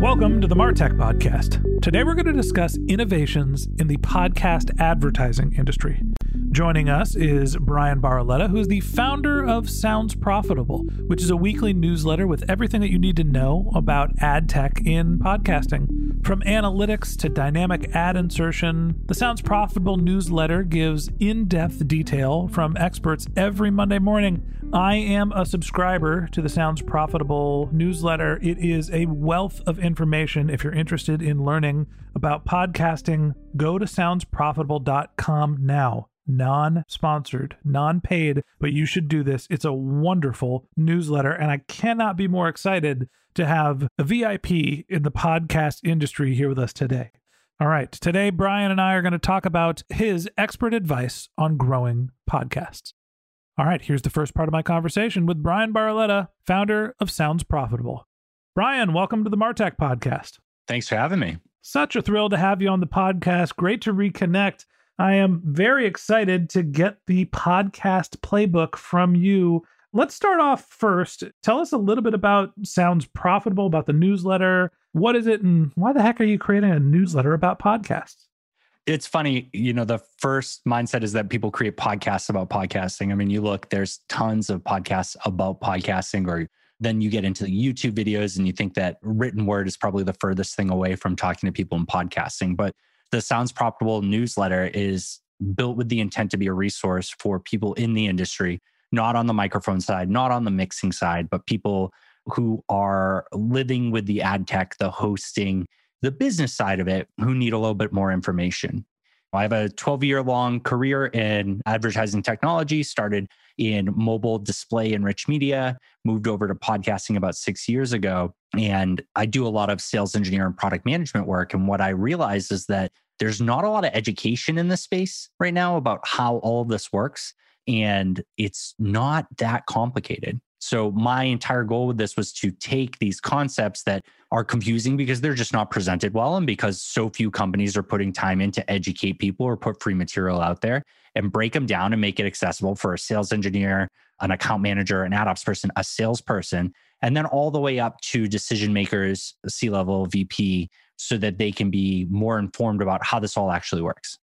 Welcome to the Martech Podcast. Today we're going to discuss innovations in the podcast advertising industry. Joining us is Bryan Barletta, who's the founder of Sounds Profitable, which is a weekly newsletter with everything that you need to know about ad tech in podcasting. From analytics to dynamic ad insertion, the Sounds Profitable newsletter gives in depth detail from experts every Monday morning. I am a subscriber to the Sounds Profitable newsletter. It is a wealth of information. If you're interested in learning about podcasting, go to soundsprofitable.com now. Non sponsored, non paid, but you should do this. It's a wonderful newsletter, and I cannot be more excited to have a VIP in the podcast industry here with us today. All right, today, Bryan and I are going to talk about his expert advice on growing podcasts. All right, here's the first part of my conversation with Bryan Barletta, founder of Sounds Profitable. Bryan, welcome to the Martech podcast. Thanks for having me. Such a thrill to have you on the podcast. Great to reconnect. I am very excited to get the podcast playbook from you. Let's start off first. Tell us a little bit about Sounds Profitable, about the newsletter. What is it, and why the heck are you creating a newsletter about podcasts? It's funny, you know, the first mindset is that people create podcasts about podcasting. I mean, you look, there's tons of podcasts about podcasting, or then you get into the YouTube videos and you think that written word is probably the furthest thing away from talking to people in podcasting. But the Sounds Profitable newsletter is built with the intent to be a resource for people in the industry, not on the microphone side, not on the mixing side, but people who are living with the ad tech, the hosting, the business side of it, who need a little bit more information. I have a 12 year long career in advertising technology, started in mobile display and rich media, moved over to podcasting about six years ago. And I do a lot of sales engineer and product management work. And what I realized is that there's not a lot of education in this space right now about how all of this works. And it's not that complicated. So, my entire goal with this was to take these concepts that are confusing because they're just not presented well and because so few companies are putting time in to educate people or put free material out there and break them down and make it accessible for a sales engineer, an account manager, an ad ops person, a salesperson, and then all the way up to decision makers, C level, VP, so that they can be more informed about how this all actually works.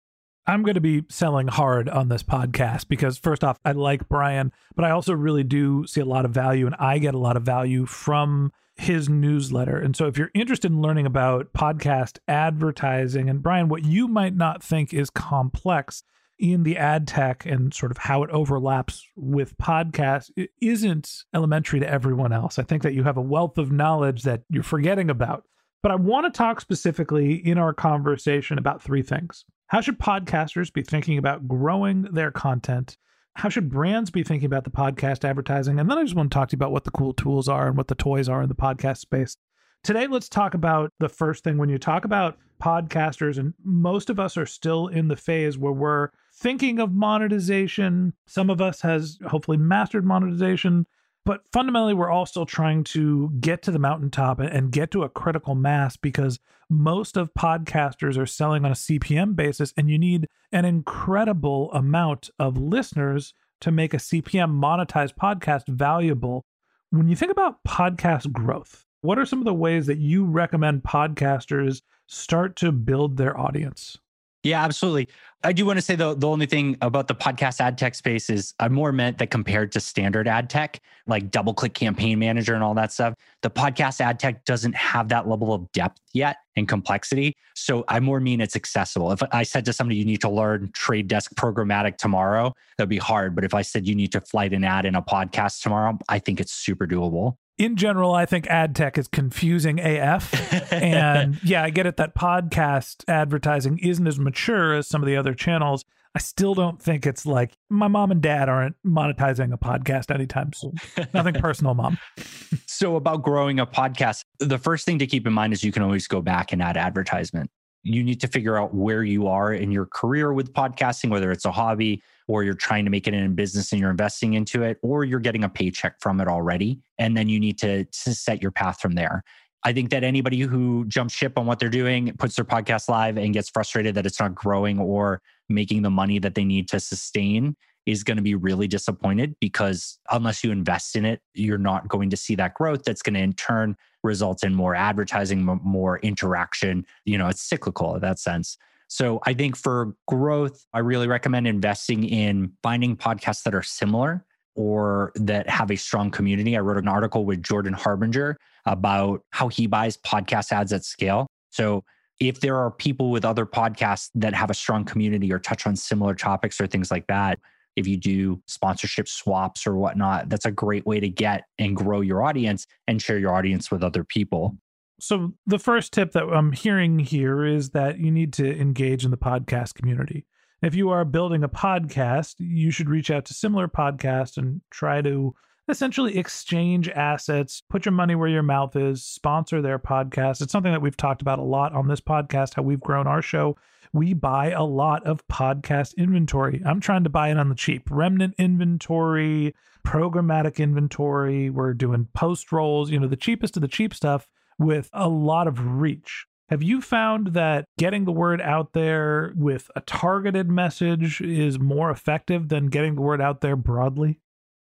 I'm going to be selling hard on this podcast because, first off, I like Bryan, but I also really do see a lot of value and I get a lot of value from his newsletter. And so, if you're interested in learning about podcast advertising, and Bryan, what you might not think is complex in the ad tech and sort of how it overlaps with podcasts, it isn't elementary to everyone else. I think that you have a wealth of knowledge that you're forgetting about. But I want to talk specifically in our conversation about three things. How should podcasters be thinking about growing their content? How should brands be thinking about the podcast advertising? And then I just want to talk to you about what the cool tools are and what the toys are in the podcast space. Today, let's talk about the first thing. When you talk about podcasters, and most of us are still in the phase where we're thinking of monetization. Some of us has hopefully mastered monetization. But fundamentally, we're all still trying to get to the mountaintop and get to a critical mass because most of podcasters are selling on a CPM basis, and you need an incredible amount of listeners to make a CPM monetized podcast valuable. When you think about podcast growth, what are some of the ways that you recommend podcasters start to build their audience? Yeah, absolutely. I do want to say the the only thing about the podcast ad tech space is I more meant that compared to standard ad tech, like DoubleClick campaign manager and all that stuff, the podcast ad tech doesn't have that level of depth yet and complexity. So I more mean it's accessible. If I said to somebody you need to learn trade desk programmatic tomorrow, that'd be hard. But if I said you need to flight an ad in a podcast tomorrow, I think it's super doable in general, I think ad tech is confusing AF. and yeah, I get it that podcast advertising isn't as mature as some of the other channels. I still don't think it's like my mom and dad aren't monetizing a podcast anytime soon. Nothing personal, mom. so, about growing a podcast, the first thing to keep in mind is you can always go back and add advertisement. You need to figure out where you are in your career with podcasting, whether it's a hobby, or you're trying to make it in business and you're investing into it, or you're getting a paycheck from it already. And then you need to, to set your path from there. I think that anybody who jumps ship on what they're doing, puts their podcast live and gets frustrated that it's not growing or making the money that they need to sustain is going to be really disappointed because unless you invest in it, you're not going to see that growth that's going to in turn result in more advertising, more interaction. You know, it's cyclical in that sense. So I think for growth, I really recommend investing in finding podcasts that are similar or that have a strong community. I wrote an article with Jordan Harbinger about how he buys podcast ads at scale. So if there are people with other podcasts that have a strong community or touch on similar topics or things like that, if you do sponsorship swaps or whatnot, that's a great way to get and grow your audience and share your audience with other people. So, the first tip that I'm hearing here is that you need to engage in the podcast community. If you are building a podcast, you should reach out to similar podcasts and try to essentially exchange assets, put your money where your mouth is, sponsor their podcast. It's something that we've talked about a lot on this podcast, how we've grown our show. We buy a lot of podcast inventory. I'm trying to buy it on the cheap. Remnant inventory, programmatic inventory. We're doing post rolls, you know, the cheapest of the cheap stuff with a lot of reach. Have you found that getting the word out there with a targeted message is more effective than getting the word out there broadly?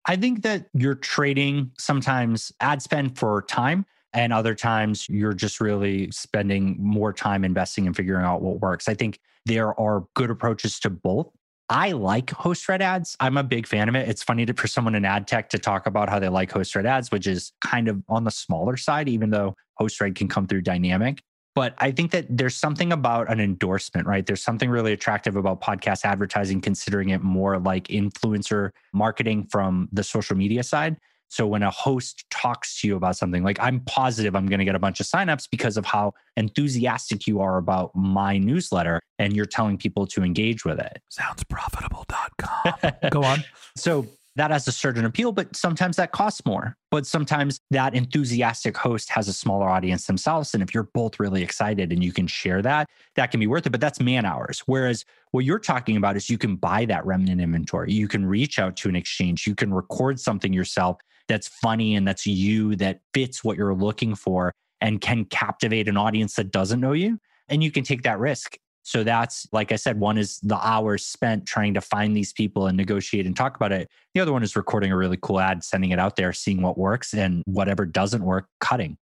I think that you're trading sometimes ad spend for time, and other times you're just really spending more time investing and figuring out what works. I think there are good approaches to both. I like host read ads. I'm a big fan of it. It's funny to, for someone in ad tech to talk about how they like host read ads, which is kind of on the smaller side, even though host read can come through dynamic. But I think that there's something about an endorsement, right? There's something really attractive about podcast advertising, considering it more like influencer marketing from the social media side. So when a host talks to you about something, like I'm positive I'm going to get a bunch of signups because of how enthusiastic you are about my newsletter and you're telling people to engage with it. Soundsprofitable.com. Go on. So that has a certain appeal, but sometimes that costs more. But sometimes that enthusiastic host has a smaller audience themselves. And if you're both really excited and you can share that, that can be worth it. But that's man hours. Whereas what you're talking about is you can buy that remnant inventory. You can reach out to an exchange. You can record something yourself that's funny and that's you that fits what you're looking for and can captivate an audience that doesn't know you. And you can take that risk. So that's, like I said, one is the hours spent trying to find these people and negotiate and talk about it. The other one is recording a really cool ad, sending it out there, seeing what works and whatever doesn't work, cutting.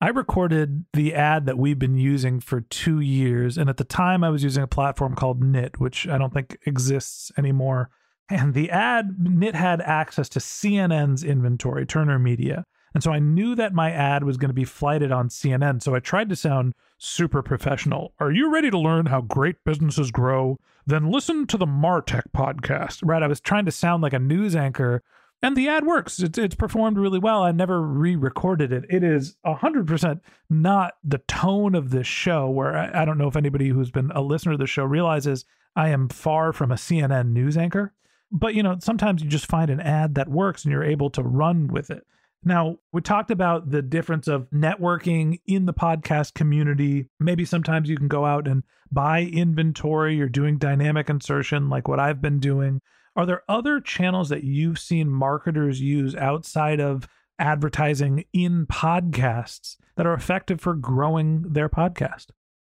I recorded the ad that we've been using for two years. And at the time, I was using a platform called Knit, which I don't think exists anymore. And the ad, Knit had access to CNN's inventory, Turner Media. And so I knew that my ad was going to be flighted on CNN. So I tried to sound super professional. Are you ready to learn how great businesses grow? Then listen to the Martech podcast. Right. I was trying to sound like a news anchor, and the ad works. It's, it's performed really well. I never re recorded it. It is 100% not the tone of this show, where I, I don't know if anybody who's been a listener to the show realizes I am far from a CNN news anchor. But, you know, sometimes you just find an ad that works and you're able to run with it Now, we talked about the difference of networking in the podcast community. Maybe sometimes you can go out and buy inventory or doing dynamic insertion like what I've been doing. Are there other channels that you've seen marketers use outside of advertising in podcasts that are effective for growing their podcast?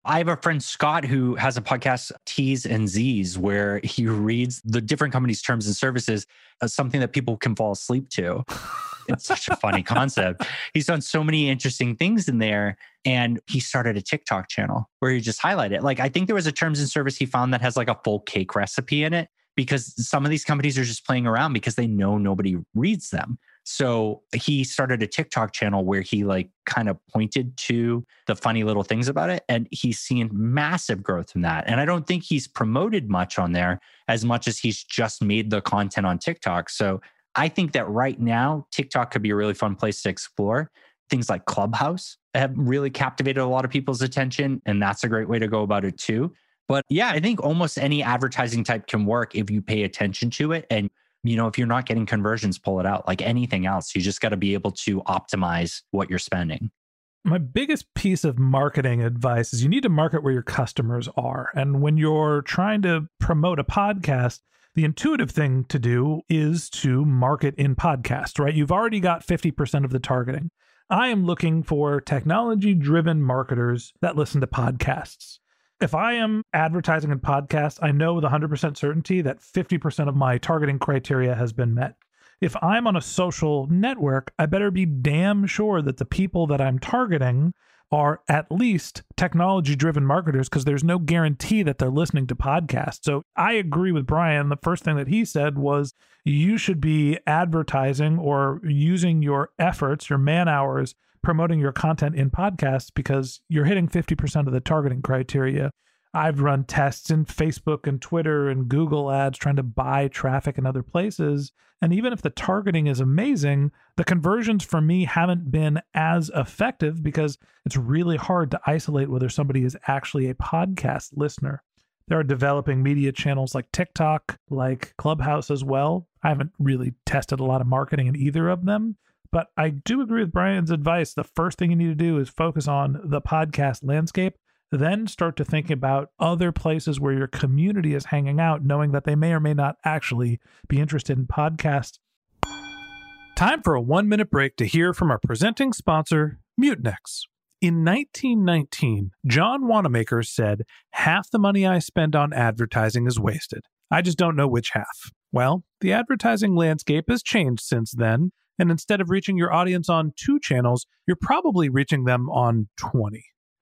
I have a friend, Scott, who has a podcast, T's and Z's, where he reads the different companies' terms and services as something that people can fall asleep to. it's such a funny concept. He's done so many interesting things in there. And he started a TikTok channel where he just highlighted it. Like, I think there was a terms and service he found that has like a full cake recipe in it because some of these companies are just playing around because they know nobody reads them. So he started a TikTok channel where he like kind of pointed to the funny little things about it. And he's seen massive growth from that. And I don't think he's promoted much on there as much as he's just made the content on TikTok. So I think that right now, TikTok could be a really fun place to explore. Things like Clubhouse have really captivated a lot of people's attention. And that's a great way to go about it too. But yeah, I think almost any advertising type can work if you pay attention to it and you know, if you're not getting conversions, pull it out. Like anything else, you just got to be able to optimize what you're spending. My biggest piece of marketing advice is you need to market where your customers are. And when you're trying to promote a podcast, the intuitive thing to do is to market in podcast, right? You've already got 50% of the targeting. I am looking for technology driven marketers that listen to podcasts if I am advertising in podcasts, I know with 100% certainty that 50% of my targeting criteria has been met. If I'm on a social network, I better be damn sure that the people that I'm targeting are at least technology driven marketers because there's no guarantee that they're listening to podcasts. So I agree with Bryan. The first thing that he said was you should be advertising or using your efforts, your man hours promoting your content in podcasts because you're hitting 50% of the targeting criteria. I've run tests in Facebook and Twitter and Google ads trying to buy traffic in other places. And even if the targeting is amazing, the conversions for me haven't been as effective because it's really hard to isolate whether somebody is actually a podcast listener. There are developing media channels like TikTok, like Clubhouse as well. I haven't really tested a lot of marketing in either of them, but I do agree with Bryan's advice. The first thing you need to do is focus on the podcast landscape, then start to think about other places where your community is hanging out, knowing that they may or may not actually be interested in podcasts. Time for a one minute break to hear from our presenting sponsor, Mutinex. In 1919, John Wanamaker said, Half the money I spend on advertising is wasted. I just don't know which half. Well, the advertising landscape has changed since then, and instead of reaching your audience on two channels, you're probably reaching them on 20.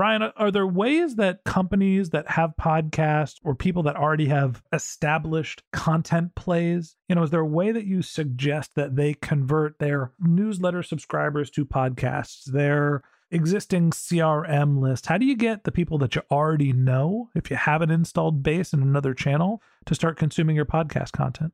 Bryan, are there ways that companies that have podcasts or people that already have established content plays, you know, is there a way that you suggest that they convert their newsletter subscribers to podcasts, their existing CRM list? How do you get the people that you already know, if you have an installed base in another channel, to start consuming your podcast content?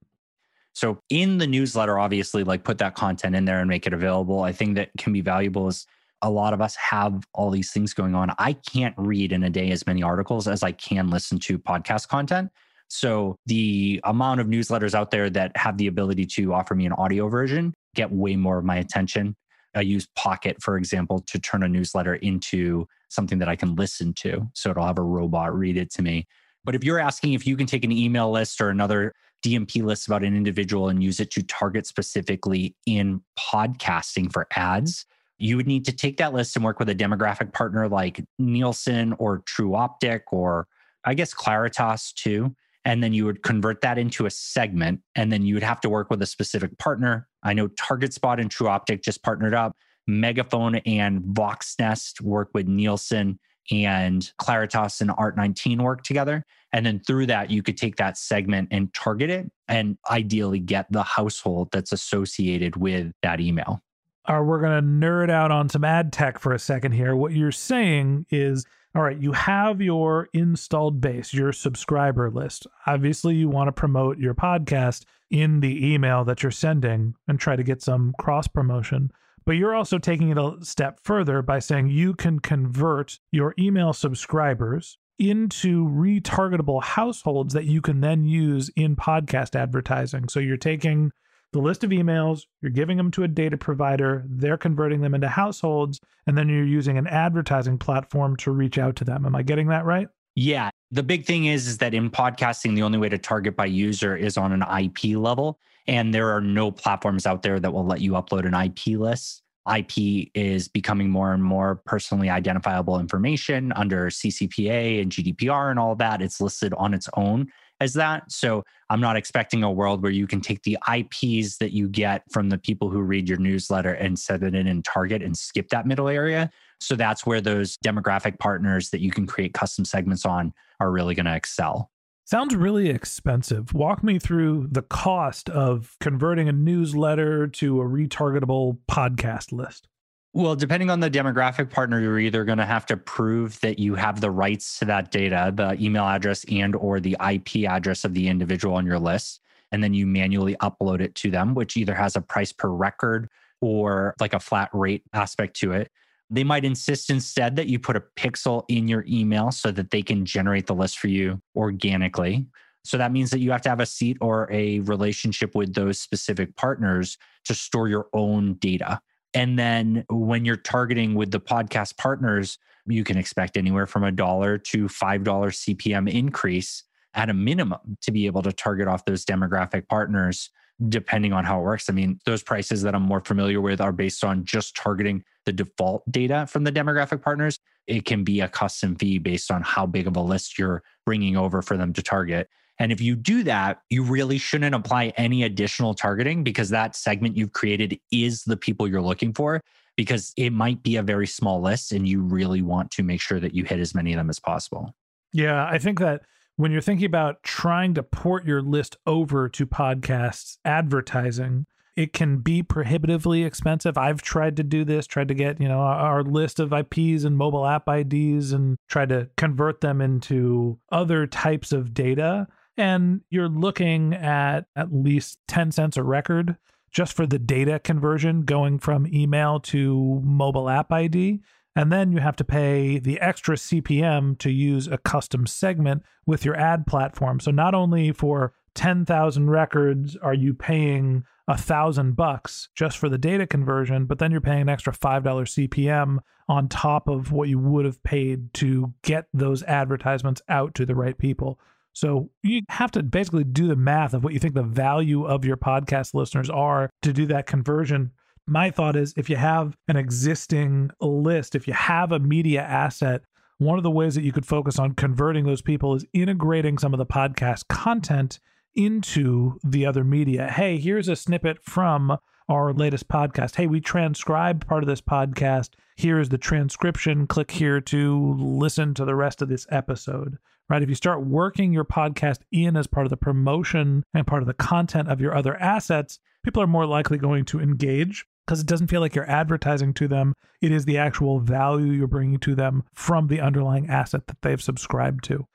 So in the newsletter, obviously, like put that content in there and make it available. I think that can be valuable is a lot of us have all these things going on. I can't read in a day as many articles as I can listen to podcast content. So the amount of newsletters out there that have the ability to offer me an audio version get way more of my attention. I use Pocket, for example, to turn a newsletter into something that I can listen to. So it'll have a robot read it to me. But if you're asking if you can take an email list or another DMP list about an individual and use it to target specifically in podcasting for ads, you would need to take that list and work with a demographic partner like Nielsen or Tru Optik or I guess Claritas too. And then you would convert that into a segment and then you would have to work with a specific partner. I know TargetSpot and Tru Optik just partnered up. Megaphone and voxnest work with nielsen and claritas and art19 work together. And then through that you could take that segment and target it and ideally get the household that's associated with that email uh, we're going to nerd out on some ad tech for a second here. What you're saying is all right, you have your installed base, your subscriber list. Obviously, you want to promote your podcast in the email that you're sending and try to get some cross promotion. But you're also taking it a step further by saying you can convert your email subscribers into retargetable households that you can then use in podcast advertising. So you're taking the list of emails, you're giving them to a data provider, they're converting them into households, and then you're using an advertising platform to reach out to them. Am I getting that right? Yeah. The big thing is, is that in podcasting, the only way to target by user is on an IP level. And there are no platforms out there that will let you upload an IP list. IP is becoming more and more personally identifiable information under CCPA and GDPR and all that. It's listed on its own as that. So I'm not expecting a world where you can take the IPs that you get from the people who read your newsletter and set it in Target and skip that middle area. So that's where those demographic partners that you can create custom segments on are really going to excel. Sounds really expensive. Walk me through the cost of converting a newsletter to a retargetable podcast list. Well, depending on the demographic partner, you're either going to have to prove that you have the rights to that data, the email address and or the IP address of the individual on your list, and then you manually upload it to them, which either has a price per record or like a flat rate aspect to it. They might insist instead that you put a pixel in your email so that they can generate the list for you organically. So that means that you have to have a seat or a relationship with those specific partners to store your own data. And then when you're targeting with the podcast partners, you can expect anywhere from a dollar to $5 CPM increase at a minimum to be able to target off those demographic partners, depending on how it works. I mean, those prices that I'm more familiar with are based on just targeting the default data from the demographic partners. It can be a custom fee based on how big of a list you're bringing over for them to target. And if you do that, you really shouldn't apply any additional targeting because that segment you've created is the people you're looking for because it might be a very small list and you really want to make sure that you hit as many of them as possible. Yeah, I think that when you're thinking about trying to port your list over to podcasts advertising, it can be prohibitively expensive. I've tried to do this, tried to get, you know, our list of IPs and mobile app IDs and tried to convert them into other types of data and you're looking at at least 10 cents a record just for the data conversion going from email to mobile app ID. And then you have to pay the extra CPM to use a custom segment with your ad platform. So not only for 10,000 records are you paying a thousand bucks just for the data conversion, but then you're paying an extra $5 CPM on top of what you would have paid to get those advertisements out to the right people. So you have to basically do the math of what you think the value of your podcast listeners are to do that conversion. My thought is if you have an existing list, if you have a media asset, one of the ways that you could focus on converting those people is integrating some of the podcast content into the other media. Hey, here's a snippet from our latest podcast. Hey, we transcribed part of this podcast. Here is the transcription. Click here to listen to the rest of this episode right? If you start working your podcast in as part of the promotion and part of the content of your other assets, people are more likely going to engage because it doesn't feel like you're advertising to them. It is the actual value you're bringing to them from the underlying asset that they've subscribed to.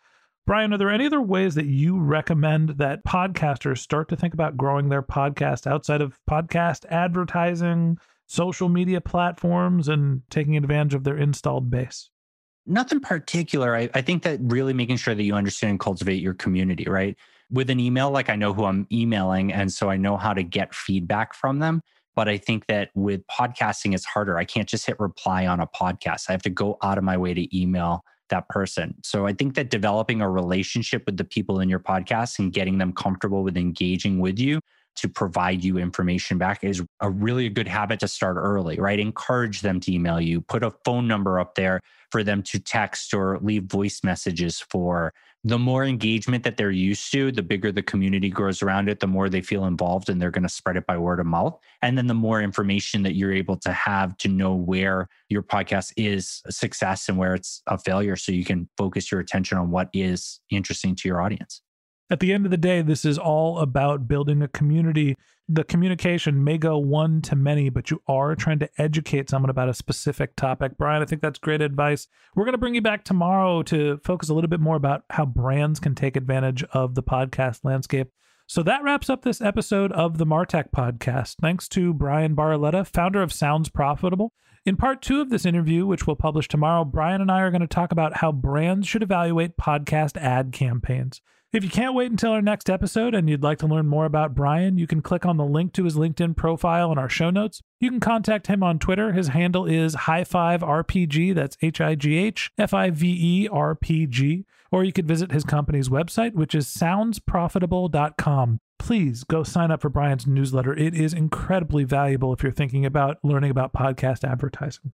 Bryan, are there any other ways that you recommend that podcasters start to think about growing their podcast outside of podcast advertising, social media platforms, and taking advantage of their installed base? Nothing particular. I, I think that really making sure that you understand and cultivate your community, right? With an email, like I know who I'm emailing, and so I know how to get feedback from them. But I think that with podcasting, it's harder. I can't just hit reply on a podcast. I have to go out of my way to email that person. So I think that developing a relationship with the people in your podcast and getting them comfortable with engaging with you to provide you information back is a really good habit to start early, right? Encourage them to email you, put a phone number up there for them to text or leave voice messages for. The more engagement that they're used to, the bigger the community grows around it, the more they feel involved and they're going to spread it by word of mouth. And then the more information that you're able to have to know where your podcast is a success and where it's a failure. So you can focus your attention on what is interesting to your audience. At the end of the day, this is all about building a community. The communication may go one to many, but you are trying to educate someone about a specific topic. Bryan, I think that's great advice. We're going to bring you back tomorrow to focus a little bit more about how brands can take advantage of the podcast landscape. So that wraps up this episode of the Martech podcast. Thanks to Bryan Barletta, founder of Sounds Profitable. In part two of this interview, which we'll publish tomorrow, Bryan and I are going to talk about how brands should evaluate podcast ad campaigns. If you can't wait until our next episode and you'd like to learn more about Bryan, you can click on the link to his LinkedIn profile in our show notes. You can contact him on Twitter. His handle is High Five RPG. That's H I G H F I V E R P G. Or you could visit his company's website, which is soundsprofitable.com. Please go sign up for Bryan's newsletter. It is incredibly valuable if you're thinking about learning about podcast advertising.